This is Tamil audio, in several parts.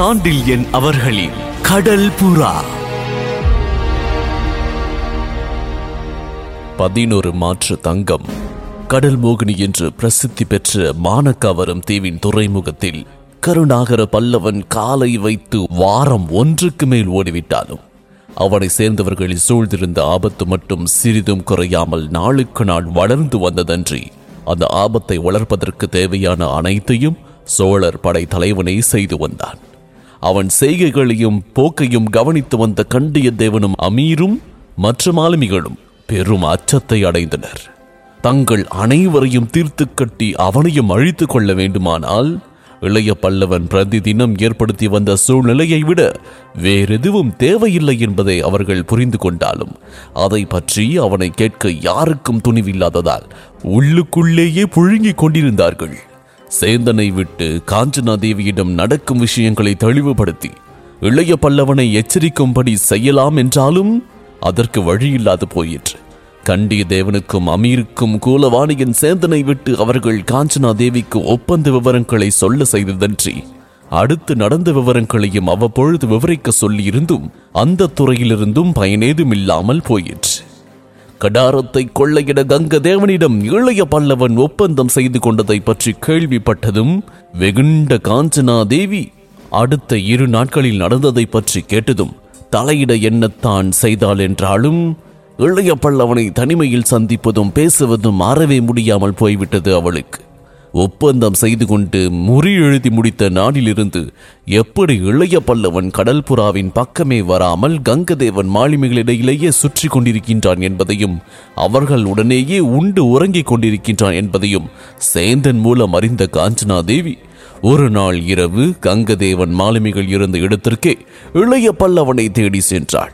சாண்டில்யன் அவர்களின் கடல் புறா. பதினொரு மாற்று தங்கம். கடல் மோகினி என்று பிரசித்தி பெற்ற மானக்காவரம் தீவின் துறைமுகத்தில் கருணாகர பல்லவன் காலை வைத்து வாரம் ஒன்றுக்கு மேல் ஓடிவிட்டாலும் அவனை சேர்ந்தவர்களில் சூழ்ந்திருந்த ஆபத்து மட்டும் சிறிதும் குறையாமல் நாளுக்கு நாள் வளர்ந்து வந்ததன்றி அந்த ஆபத்தை வளர்ப்பதற்கு தேவையான அனைத்தையும் சோழர் படை தலைவனே செய்து வந்தான். அவன் செய்கைகளையும் போக்கையும் கவனித்து வந்த கண்டியத்தேவனும் அமீரும் மற்ற மாலுமிகளும் பெரும் அச்சத்தை அடைந்தனர். தங்கள் அனைவரையும் தீர்த்து கட்டி அவனையும் அழித்துக் கொள்ள வேண்டுமானால் இளைய பல்லவன் பிரதிதினம் ஏற்படுத்தி வந்த சூழ்நிலையை விட வேறெதுவும் தேவையில்லை என்பதை அவர்கள் புரிந்து கொண்டாலும் அதை பற்றி அவனை கேட்க யாருக்கும் துணிவில்லாததால் உள்ளுக்குள்ளேயே புழுங்கிக் கொண்டிருந்தார்கள். சேந்தனை விட்டு காஞ்சனா தேவியிடம் நடக்கும் விஷயங்களை தெளிவுபடுத்தி இளைய பல்லவனை எச்சரிக்கும்படி செய்யலாம் என்றாலும் அதற்கு வழியில்லாது போயிற்று. கண்டிய தேவனுக்கும் அமீருக்கும் கூலவாணியின் சேந்தனை விட்டு அவர்கள் காஞ்சனா தேவிக்கு ஒப்பந்த விவரங்களை சொல்ல செய்ததன்றி அடுத்து நடந்த விவரங்களையும் அவ்வப்பொழுது விவரிக்க சொல்லியிருந்தும் அந்த துறையிலிருந்தும் பயனேதும் இல்லாமல் போயிற்று. கடாரத்தை கொள்ளையிட கங்க தேவனிடம் இளைய பல்லவன் ஒப்பந்தம் செய்து கொண்டதை பற்றி கேள்விப்பட்டதும் வெகுண்ட காஞ்சனா தேவி அடுத்த இரு நாட்களில் நடந்ததை பற்றி கேட்டதும் தலையிட என்னத்தான் செய்தாள் என்றாலும் இளைய பல்லவனை தனிமையில் சந்திப்பதும் பேசுவதும் மாறவே முடியாமல் போய்விட்டது அவளுக்கு. ஒப்பந்தம் செய்து கொண்டு முறி எழுதி முடித்த நாளிலிருந்து எப்படி இளைய பல்லவன் கடல் புறாவின் பக்கமே வராமல் கங்கதேவன் மாலுமிகளிடையிலேயே சுற்றி கொண்டிருக்கின்றான் என்பதையும் அவர்கள் உடனேயே உண்டு உறங்கிக் கொண்டிருக்கின்றான் என்பதையும் சேந்தன் மூலம் அறிந்த காஞ்சனா தேவி ஒரு நாள் இரவு கங்கதேவன் மாலுமிகள் இருந்த இடத்திற்கே இளைய பல்லவனை தேடி சென்றாள்.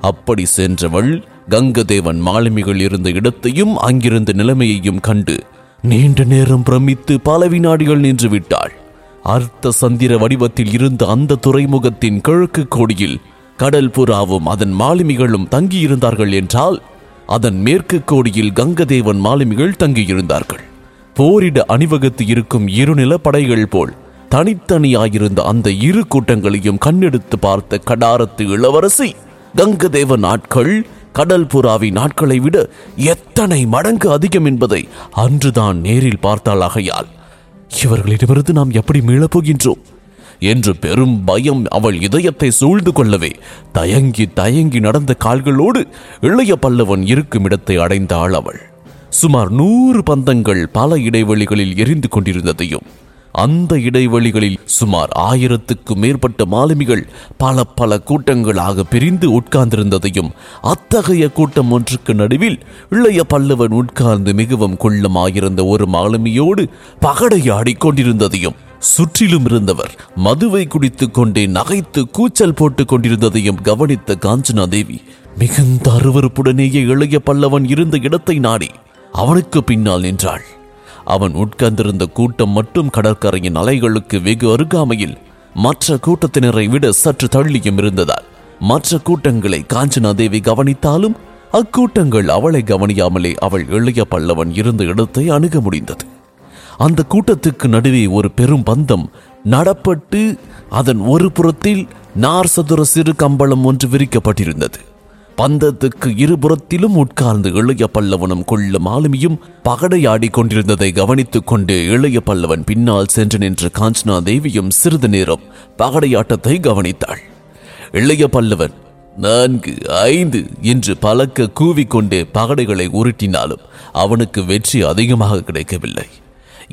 அப்படி சென்றவள் கங்கதேவன் மாலுமிகள் இருந்த இடத்தையும் அங்கிருந்த நிலைமையையும் கண்டு நீண்ட நேரம் பிரமித்து பல வினாடிகள் நின்று விட்டாள். அர்த்த சந்திர வடிவத்தில் இருந்த அந்த துறைமுகத்தின் கிழக்கு கோடியில் கடல் புறாவும் அதன் மாலுமிகளும் தங்கியிருந்தார்கள் என்றால் அதன் மேற்கு கோடியில் கங்கதேவன் மாலுமிகள் தங்கியிருந்தார்கள். போரிட அணிவகுத்து இருக்கும் இருநில படைகள் போல் தனித்தனியாயிருந்த அந்த இரு கூட்டங்களையும் கண்ணெடுத்து பார்த்த கடாரத்து இளவரசி கங்கதேவன் ஆட்கள் கடல் புறாவின் நாட்களை விட எத்தனை மடங்கு அதிகம் என்பதை அன்றுதான் நேரில் பார்த்தாளாகையால் இவர்களிடமிருந்து நாம் எப்படி மீளப் போகின்றோம்? என்று பெரும் பயம் அவள் இதயத்தை சூழ்ந்து கொள்ளவே தயங்கி தயங்கி நடந்த கால்களோடு இளைய பல்லவன் இருக்கும் இடத்தை அடைந்தாள் அவள். சுமார் நூறு பந்தங்கள் பல இடைவெளிகளில் எரிந்து கொண்டிருந்ததையும் அந்த இடைவெளிகளில் சுமார் ஆயிரத்துக்கும் மேற்பட்ட மாலுமிகள் பல பல கூட்டங்களாக பிரிந்து உட்கார்ந்திருந்ததையும் அத்தகைய கூட்டம் ஒன்றுக்கு நடுவில் இளைய பல்லவன் உட்கார்ந்து மிகவும் குள்ளமாயிருந்த ஒரு மாலுமியோடு பகடையாடிக் கொண்டிருந்ததையும் சுற்றிலும் இருந்தவர் மதுவை குடித்துக் கொண்டே நகைத்து கூச்சல் போட்டுக் கொண்டிருந்ததையும் கவனித்த காஞ்சனா தேவி மிகுந்த அருவருப்புடனேயே இளைய பல்லவன் இருந்த இடத்தை நாடி அவனுக்கு பின்னால் நின்றாள். அவன் உட்கார்ந்திருந்த கூட்டம் மட்டும் கடற்கரையின் அலைகளுக்கு வெகு அருகாமையில் மற்ற கூட்டத்தினரை விட சற்று தள்ளியும் இருந்ததால் மற்ற கூட்டங்களை காஞ்சனாதேவி கவனித்தாலும் அக்கூட்டங்கள் அவளை கவனியாமலே அவள் இளைய பல்லவன் இருந்த இடத்தை அணுக முடிந்தது. அந்த கூட்டத்துக்கு நடுவே ஒரு பெரும் பந்தம் நடப்பட்டு அதன் ஒரு புறத்தில் நார் சதுர சிறு கம்பளம் ஒன்று விரிக்கப்பட்டிருந்தது. பந்தத்துக்கு இருபுறத்திலும் உட்கார்ந்து இளைய பல்லவனும் கொள்ள மாலுமியும் பகடையாடி கொண்டிருந்ததை கவனித்துக் கொண்டு இளைய பல்லவன் பின்னால் சென்று நின்ற காஞ்சனா தேவியும் சிறிது நேரம் பகடையாட்டத்தை கவனித்தாள். இளைய பல்லவன் நான்கு ஐந்து என்று பலக்க கூவிக்கொண்டே பகடைகளை உருட்டினாலும் அவனுக்கு வெற்றி அதிகமாக கிடைக்கவில்லை.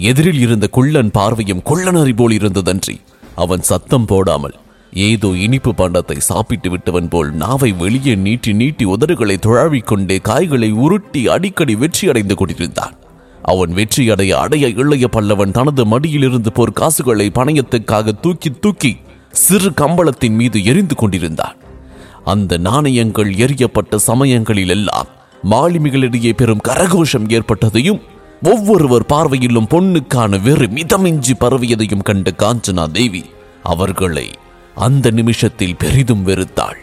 எதிரில் இருந்த குள்ளன் பார்வையும் குள்ளனறி போல் இருந்ததன்றி அவன் சத்தம் போடாமல் ஏதோ இனிப்பு பண்டத்தை சாப்பிட்டு விட்டவன் போல் நாவை வெளியே நீட்டி நீட்டி உதடுகளை துழாவிக்கொண்டே காய்களை உருட்டி அடிக்கடி வெற்றி அடைந்து கொண்டிருந்தான். அவன் வெற்றி அடைய அடைய இளைய பல்லவன் தனது மடியிலிருந்து போர் காசுகளை பணயத்துக்காக தூக்கி தூக்கி சிறு கம்பளத்தின் மீது எரிந்து கொண்டிருந்தான். அந்த நாணயங்கள் எரியப்பட்ட சமயங்களில் எல்லாம் மாலுமிகளிடையே பெரும் கரகோஷம் ஏற்பட்டதையும் ஒவ்வொருவர் பார்வையிலும் பொண்ணுக்கான வெறு மிதமிஞ்சி பரவியதையும் கண்ட காஞ்சனா தேவி அவர்களை அந்த நிமிஷத்தில் பெரிதும் வெறுத்தாள்.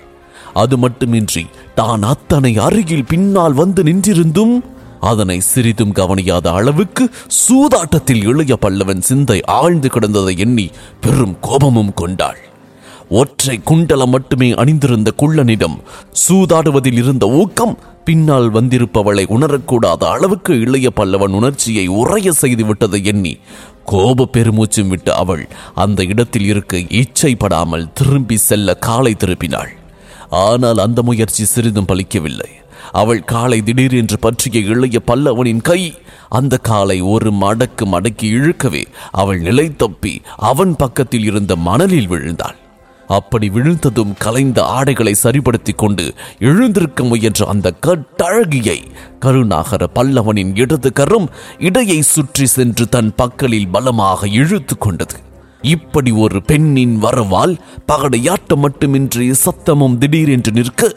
அது மட்டுமின்றி தான் அத்தனை அருகில் பின்னால் வந்து நின்றிருந்தும் அதனை சிறிதும் கவனியாத அளவுக்கு சூதாட்டத்தில் இளைய பல்லவன் சிந்தை ஆழ்ந்து கிடந்ததை எண்ணி பெரும் கோபமும் கொண்டாள். ஒற்றை குண்டலம் மட்டுமே அணிந்திருந்த குள்ளனிடம் சூதாடுவதில் இருந்த ஊக்கம் பின்னால் வந்திருப்பவளை உணரக்கூடாத அளவுக்கு இளைய பல்லவன் உணர்ச்சியை உறைய செய்து விட்டதை எண்ணி கோப பெருமூச்சும் விட்டு அவள் அந்த இடத்தில் இருக்க இச்சைப்படாமல் திரும்பி செல்ல காலை திருப்பினாள். ஆனால் அந்த முயற்சி சிறிதும் பலிக்கவில்லை. அவள் காலை திடீரென்று பற்றிய இளைய பல்லவனின் கை அந்த காலை ஒரு மடக்கு மடக்கி இழுக்கவே அவள் நிலை தப்பி அவன் பக்கத்தில் இருந்த மணலில் விழுந்தாள். அப்படி விழுந்ததும் கலைந்த ஆடைகளை சரிப்படுத்திக் கொண்டு எழுந்திருக்க முயன்ற அந்த கட்டழகியை கருணாகர பல்லவனின் இடது கரம் இடையை சுற்றி சென்று தன் பக்கலில் பலமாக இழுத்து கொண்டது. இப்படி ஒரு பெண்ணின் வரவால் பகடையாட்டம் மட்டுமின்றி சத்தமும் திடீரென்று நிற்க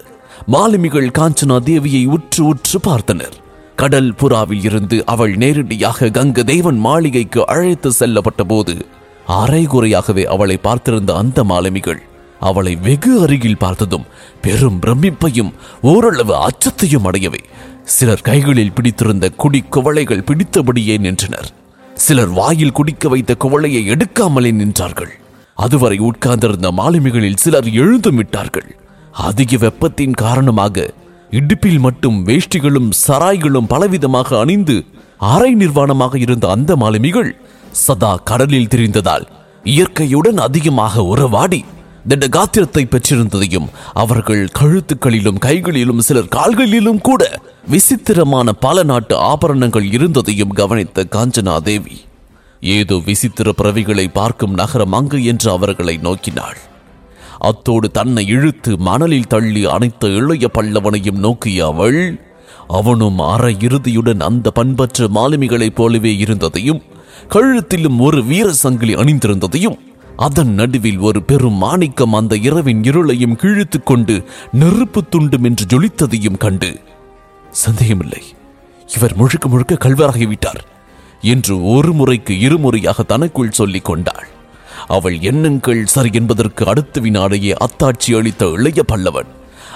மாலுமிகள் காஞ்சனா தேவியை உற்று உற்று பார்த்தனர். கடல் புறாவில் இருந்து அவள் நேரடியாக கங்க தேவன் மாளிகைக்கு அழைத்து செல்லப்பட்ட போது அரைகுறையாகவே அவளை பார்த்திருந்த அந்த மாலுமிகள் அவளை வெகு அருகில் பார்த்ததும் பெரும் பிரமிப்பையும் ஓரளவு அச்சத்தையும் அடையவே. சிலர் கைகளில் பிடித்திருந்த குடி குவளைகள் பிடித்தபடியே நின்றனர். சிலர் வாயில் குடிக்க வைத்த குவளையை எடுக்காமலே நின்றார்கள். அதுவரை உட்கார்ந்திருந்த மாலுமிகளில் சிலர் எழுந்தும் விட்டார்கள். அதிக வெப்பத்தின் காரணமாக இடுப்பில் மட்டும் வேஷ்டிகளும் சராய்களும் பலவிதமாக அணிந்து அரை நிர்வாணமாக இருந்த அந்த மாலுமிகள் சதா கடலில் திரிந்ததால் இயற்கையுடன் அதிகமாக உறவாடி திட காத்திரத்தை பெற்றிருந்ததையும் அவர்கள் கழுத்துக்களிலும் கைகளிலும் சிலர் கால்களிலும் கூட விசித்திரமான பல நாட்டு ஆபரணங்கள் இருந்ததையும் கவனித்த காஞ்சனா தேவி ஏதோ விசித்திர பிறவிகளை பார்க்கும் நகரம் அங்கு என்று அவர்களை நோக்கினாள். அத்தோடு தன்னை இழுத்து மணலில் தள்ளி அனைத்த இளைய பல்லவனையும் நோக்கிய அவள் அவனும் அற இறுதியுடன் அந்த பண்பற்ற மாலுமிகளைப் போலவே இருந்ததையும் கழுத்திலும் ஒரு வீர சங்கிலி அணிந்திருந்ததையும் அதன் நடுவில் ஒரு பெரும் மாணிக்கம் அந்த இரவின் இருளையும் கிழித்து கொண்டு நெருப்பு துண்டும் என்று ஜொலித்ததையும் கண்டு சந்தேகமில்லை இவர் முழுக்க முழுக்க கல்வராகிவிட்டார் என்று ஒரு முறைக்கு இருமுறையாக தனக்குள் சொல்லிக் கொண்டாள். அவள் எண்ணங்கள் சரி என்பதற்கு அடுத்த வினாடையே அத்தாட்சி அளித்த இளைய பல்லவன்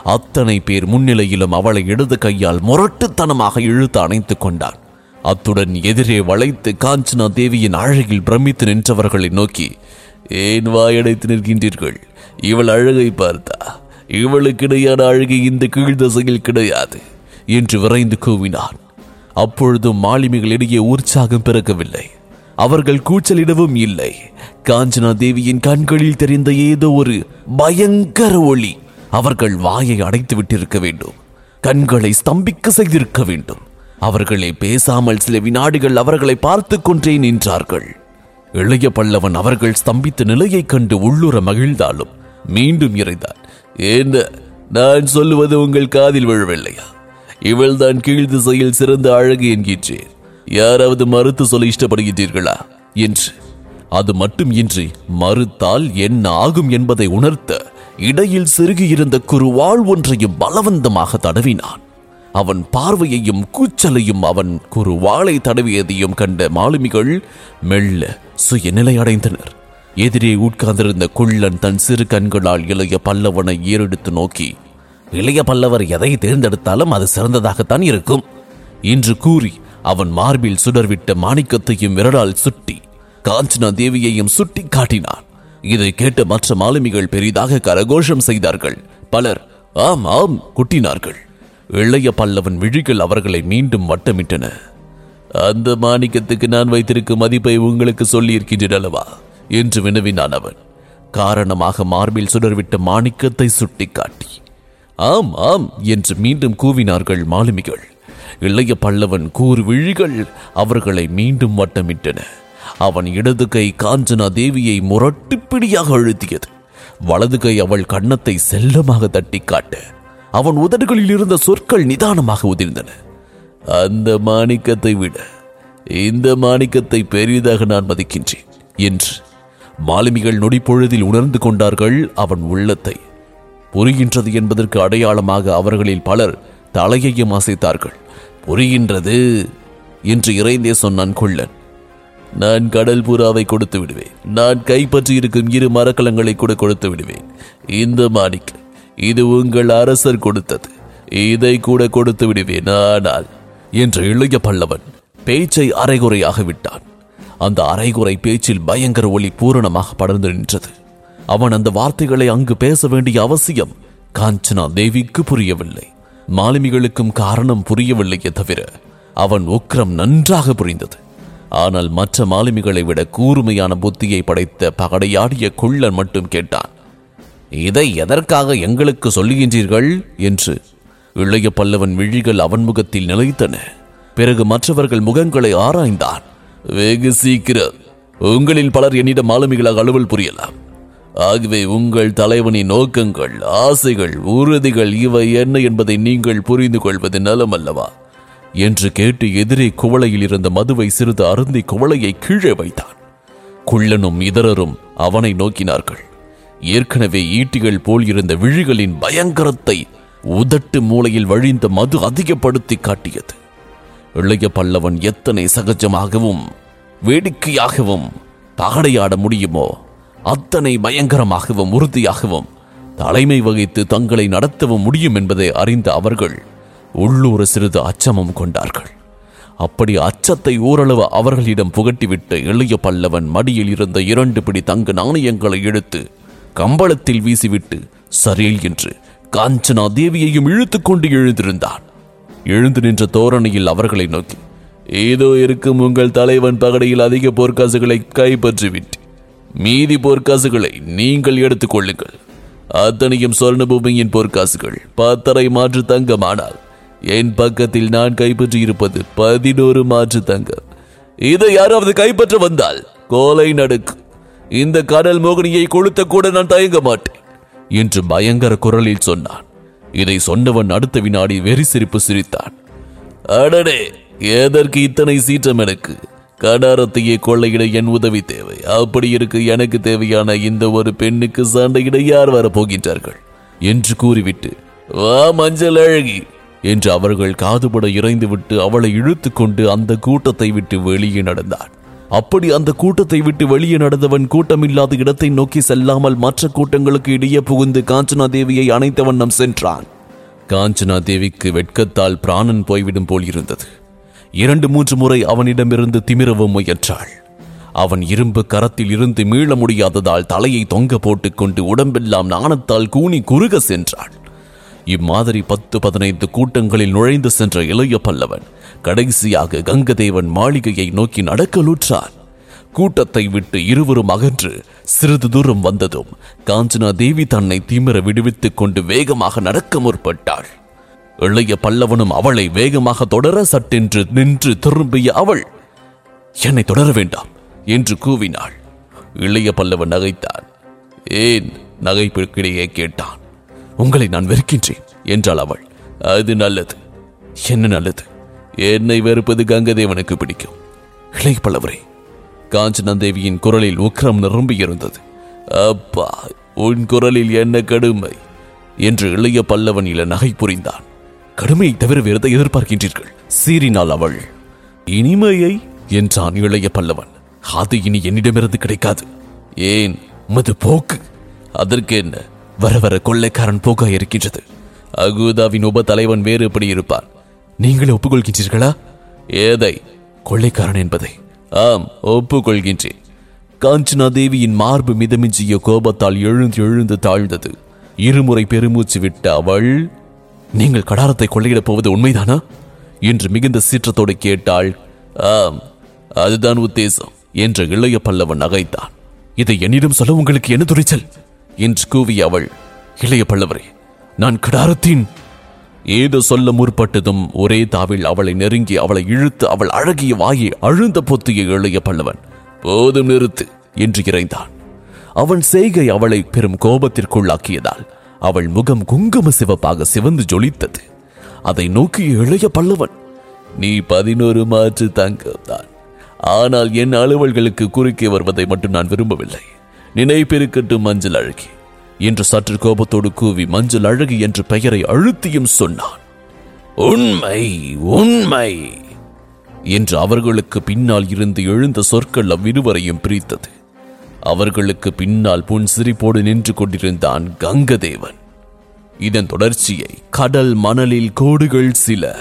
அத்தனை பேர் முன்னிலையிலும் அவளை இடது கையால் முரட்டுத்தனமாக இழுத்து அணைத்துக் கொண்டான். அத்துடன் எதிரே வளைத்து காஞ்சனா தேவியின் அழகில் பிரமித்து நின்றவர்களை நோக்கி ஏன் வாயடைத்து நிற்கின்றீர்கள்? இவள் அழகை பார்த்தா இவளுக்கிடையான அழகை இந்த இந்த கீழ்தசையில் கிடையாது என்று விரைந்து கூவினான். அப்பொழுதும் மாலுமிகளிடையே உற்சாகம் பிறக்கவில்லை. அவர்கள் கூச்சலிடவும் இல்லை. காஞ்சனா தேவியின் கண்களில் தெரிந்த ஏதோ ஒரு பயங்கர ஒளி அவர்கள் வாயை அடைத்து விட்டிருக்க வேண்டும். கண்களை ஸ்தம்பிக்க செய்திருக்க வேண்டும். அவர்களை பேசாமல் சில வினாடிகள் அவர்களை பார்த்துக் கொண்டே நின்றார்கள். இளைய பல்லவன் அவர்கள் ஸ்தம்பித்த நிலையைக் கண்டு உள்ளுர மகிழ்ந்தாலும் மீண்டும் இறைந்தான். என்ன நான் சொல்லுவது உங்கள் காதில் விழவில்லையா? இவள்தான் கீழ் திசையில் சிறந்த அழகு என்கின்றேன். யாராவது மறுத்து சொல்ல இஷ்டப்படுகின்றீர்களா? என்று. அது மட்டும் இன்றி மறுத்தால் என்ன ஆகும் என்பதை உணர்த்த இடையில் செருகியிருந்த குறுவாள் ஒன்றையும் பலவந்தமாக தடவினான். அவன் பார்வையையும் கூச்சலையும் அவன் குறுவாளை தடவியதையும் கண்ட மாலுமிகள் மெல்ல சுயநிலை அடைந்தனர் எதிரே உட்கார்ந்திருந்த குள்ளன் தன் சிறு கண்களால் இளைய பல்லவனை ஏறெடுத்து நோக்கி இளைய பல்லவர் எதை தேர்ந்தெடுத்தாலும் அது சிறந்ததாகத்தான் இருக்கும் என்று கூறி அவன் மார்பில் சுடர்விட்ட மாணிக்கத்தையும் விரலால் சுட்டி காஞ்சனா தேவியையும் சுட்டி காட்டினான். இதை கேட்ட மற்ற மாலுமிகள் பெரிதாக கரகோஷம் செய்தார்கள். பலர் ஆம் ஆம் குட்டினார்கள். இளைய பல்லவன் விழிகள் அவர்களை மீண்டும் வட்டமிட்டன. அந்த மாணிக்கத்துக்கு நான் வைத்திருக்கும் மதிப்பை உங்களுக்கு சொல்லியிருக்கின்றேன் அல்லவா? என்று வினவினான் அவன். காரணமாக மார்பில் சுடர்விட்ட மாணிக்கத்தை சுட்டிக்காட்டி. ஆம் ஆம் என்று மீண்டும் கூவினார்கள் மாலுமிகள். இளைய பல்லவன் கூறு விழிகள் அவர்களை மீண்டும் வட்டமிட்டன. அவன் இடது கை காஞ்சனா தேவியை முரட்டுப்பிடியாக அழுத்தியது. வலது கை அவள் கன்னத்தை செல்லமாக தட்டி காட்ட அவன் உதடுகளில் இருந்த சொற்கள் நிதானமாக உதிர்ந்தன. அந்த மாணிக்கத்தை விட இந்த மாணிக்கத்தை பெரிதாக நான் மதிக்கின்றேன் என்று மாலுமிகள் நொடிப்பொழுதில் உணர்ந்து கொண்டார்கள் அவன் உள்ளத்தை. புரிகின்றது என்பதற்கு அடையாளமாக அவர்களில் பலர் தலையையும் அசைத்தார்கள். புரிகின்றது என்று இறைந்தே சொன்னான் கொள்ளன் நான் கடல் புறாவை கொடுத்து விடுவேன். நான் கைப்பற்றி இருக்கும் இரு மரக்கலங்களை கூட கொடுத்து விடுவேன். இந்த மாணிக்கம் இது உங்கள் அரசர் கொடுத்தது. இதை கூட கொடுத்து விடுவேன் ஆனால் என்று இளைய பல்லவன் பேச்சை அரைகுறையாக விட்டான். அந்த அரைகுறை பேச்சில் பயங்கர ஒளி பூரணமாக படர்ந்து நின்றது. அவன் அந்த வார்த்தைகளை அங்கு பேச வேண்டிய அவசியம் காஞ்சனா தேவிக்கு புரியவில்லை. மாலுமிகளுக்கும் காரணம் புரியவில்லையே தவிர அவன் உக்ரம் நன்றாக புரிந்தது. ஆனால் மற்ற மாலுமிகளை விட கூர்மையான புத்தியை படைத்த பகடையாடிய குள்ளன் மட்டும் கேட்டான். இதை எதற்காக எங்களுக்கு சொல்லுகின்றீர்கள்? என்று இளைய பல்லவன் விழிகள் அவன் முகத்தில் நிலைத்தன. பிறகு மற்றவர்கள் முகங்களை ஆராய்ந்தான். வெகு சீக்கிரம். உங்களில் பலர் என்னிடம் மாலுமிகளாக அலுவல் புரியலாம். ஆகவே உங்கள் தலைவனின் நோக்கங்கள் ஆசைகள் உறுதிகள் இவை என்ன என்பதை நீங்கள் புரிந்து கொள்வது நலமல்லவா என்று கேட்டு எதிரே குவளையில் இருந்த மதுவை சிறிது அருந்தி குவளையை கீழே வைத்தான். குள்ளனும் இதரரும் அவனை நோக்கினார்கள். ஏற்கனவே ஈட்டிகள் போல் இருந்த விழிகளின் பயங்கரத்தை உதட்டு மூலையில் வழிந்த மது அதிகப்படுத்தி காட்டியது. இளைய பல்லவன் எத்தனை சகஜமாகவும் வேடிக்கையாகவும் தகடையாட முடியுமோ அத்தனை பயங்கரமாகவும் உறுதியாகவும் தலைமை வகித்து தங்களை நடத்தவும் முடியும் என்பதை அறிந்த அவர்கள் உள்ளூர சிறிது அச்சமும் கொண்டார்கள். அப்படி அச்சத்தை ஓரளவு அவர்களிடம் புகட்டிவிட்டு இளைய பல்லவன் மடியில் இருந்த இரண்டு பிடி தங்க நாணயங்களை எடுத்து கம்பளத்தில் வீசிவிட்டு சரேல் என்று காஞ்சனா தேவியையும் இழுத்துக்கொண்டு எழுந்திருந்தான். எழுந்து நின்ற தோரணையில் அவர்களை நோக்கி ஏதோ இருக்கும் உங்கள் தலைவன் பகடையில் அதிக போர்க்காசுகளை கைப்பற்றிவிட்டு மீதி போர்க்காசுகளை நீங்கள் எடுத்துக் கொள்ளுங்கள். அத்தனையும் சொர்ணபூமியின் போர்க்காசுகள். பத்தரை மாற்று தங்கமானால் என் பக்கத்தில் நான் கைப்பற்றி இருப்பது பதினோரு மாற்று தங்கம். இதை யாராவது கைப்பற்ற வந்தால் கோலை நடக்கும் இந்த கடல் மோகினியை கொளுத்த கூட நான் தயங்க மாட்டேன் என்று பயங்கர குரலில் சொன்னான். இதை சொன்னவன் அடுத்த வினாடி வெறி சிரிப்பு சிரித்தான். அடடே எதற்கு இத்தனை சீற்றம் எனக்கு? கடாரத்தையே கொள்ளையிட என் உதவி தேவை. அப்படி இருக்கு எனக்கு தேவையான இந்த ஒரு பெண்ணுக்கு சண்டையிட யார் வர போகின்றார்கள் என்று கூறிவிட்டு வா மஞ்சள் அழகி என்று அவர்கள் காதுபட இறைந்துவிட்டு அவளை இழுத்து கொண்டு அந்த கூட்டத்தை விட்டு வெளியே நடந்தான். அப்படி அந்த கூட்டத்தை விட்டு வெளியே நடந்தவன் கூட்டமில்லாத இடத்தை நோக்கி செல்லாமல் மற்ற கூட்டங்களுக்கு இடையே புகுந்து காஞ்சனா தேவியை அணைத்த வண்ணம் சென்றான். காஞ்சனா தேவிக்கு வெட்கத்தால் பிராணன் போய்விடும் போல் இருந்தது. இரண்டு மூன்று முறை அவனிடமிருந்து திமிரவும் முயன்றாள். அவன் இரும்பு கரத்தில் இருந்து மீள முடியாததால் தலையை தொங்க போட்டுக்கொண்டு உடம்பெல்லாம் நாணத்தால் கூனி குறுக சென்றாள். இம்மாதிரி பத்து பதினைந்து கூட்டங்களில் நுழைந்து சென்ற இளைய பல்லவன் கடைசியாக கங்கதேவன் மாளிகையை நோக்கி நடக்கலுற்றான். கூட்டத்தை விட்டு இருவரும் அகன்று சிறிது தூரம் வந்ததும் காஞ்சனா தேவி தன்னை திமிர விடுவித்துக் கொண்டு வேகமாக நடக்க முற்பட்டாள். இளைய பல்லவனும் அவளை வேகமாக தொடர சட்டென்று நின்று திரும்பிய அவள் என்னை தொடர வேண்டாம் என்று கூவினாள். இளைய பல்லவன் நகைத்தான். ஏன் நகைப்பிற்கிடையே கேட்டான். உங்களை நான் வெறுக்கின்றேன் என்றாள் அவள். அது நல்லது. என்ன நல்லது? என்னை வெறுப்பது கங்கதேவனுக்கு பிடிக்கும். இளை பல்லவரே காஞ்சனந்தேவியின் குரலில் உக்ரம் நிரம்பியிருந்தது அப்பா உன் குரலில் என்ன கடுமை என்று இளைய பல்லவன் இள நகை புரிந்தான். கடுமையை தவிர வேறதை எதிர்பார்க்கின்றீர்கள்? சீறினாள் அவள். இனிமையை என்றான் இளைய பல்லவன். அது இனி என்னிடமிருந்து கிடைக்காது. ஏன்? உமது போக்கு. அதற்கு என்ன வர வர கொள்ளைக்காரன் போக்கா இருக்கின்றது அகூதாவின் உப தலைவன் வேறு எப்படி இருப்பான்? நீங்களே ஒப்புக்கொள்கின்றீர்களா? ஏதை? கொள்ளைக்காரன் என்பதை. ஆம் ஒப்புக்கொள்கின்றேன். காஞ்சனா தேவியின் மார்பு மிதமிஞ்சிய கோபத்தால் எழுந்து எழுந்து தாழ்ந்தது. இருமுறை பெருமூச்சு விட்ட அவள் நீங்கள் கடாரத்தை கொள்ளையிடப் போவது உண்மைதானா? என்று மிகுந்த சீற்றத்தோடு கேட்டாள் ஆம் அதுதான் உத்தேசம் என்ற இளைய பல்லவன் நகைத்தான். இதை என்னிடம் சொல்ல உங்களுக்கு என்ன துணிச்சல்? என்று கூவிய அவள் இளைய பல்லவரே நான் கடாரத்தின். ஏதோ சொல்ல முற்பட்டதும் ஒரே தாவில் அவளை நெருங்கி அவளை இழுத்து அவள் அழகிய வாயை அழுந்த பொத்திய இளைய பல்லவன் போதும் நிறுத்து என்று இறைந்தான். அவன் செய்கை அவளை பெரும் கோபத்திற்குள்ளாக்கியதால் அவள் முகம் குங்கும சிவப்பாக சிவந்து ஜொலித்தது. அதை நோக்கிய இளைய பல்லவன் நீ பதினோரு மாற்று தங்கம்தான் ஆனால் என் அலுவல்களுக்கு குறுக்கே வருவதை மட்டும் நான் விரும்பவில்லை. நினைப்பிருக்கட்டும் மஞ்சள் அழகி. என்று சற்று கோபத்தோடு கூவி மஞ்சள் அழகி என்ற பெயரை அழுத்தியும் சொன்னான். உண்மை உண்மை! என்று அவர்களுக்கு பின்னால் இருந்து எழுந்த சொற்கள் அவ்விருவரையும் பிரித்தது. அவர்களுக்கு பின்னால் புன் சிரிப்போடு நின்று கொண்டிருந்தான் கங்கதேவன். இதன் தொடர்ச்சியை கடல் மணலில் கோடுகள் சில.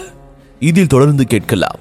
இதில் தொடர்ந்து கேட்கலாம்.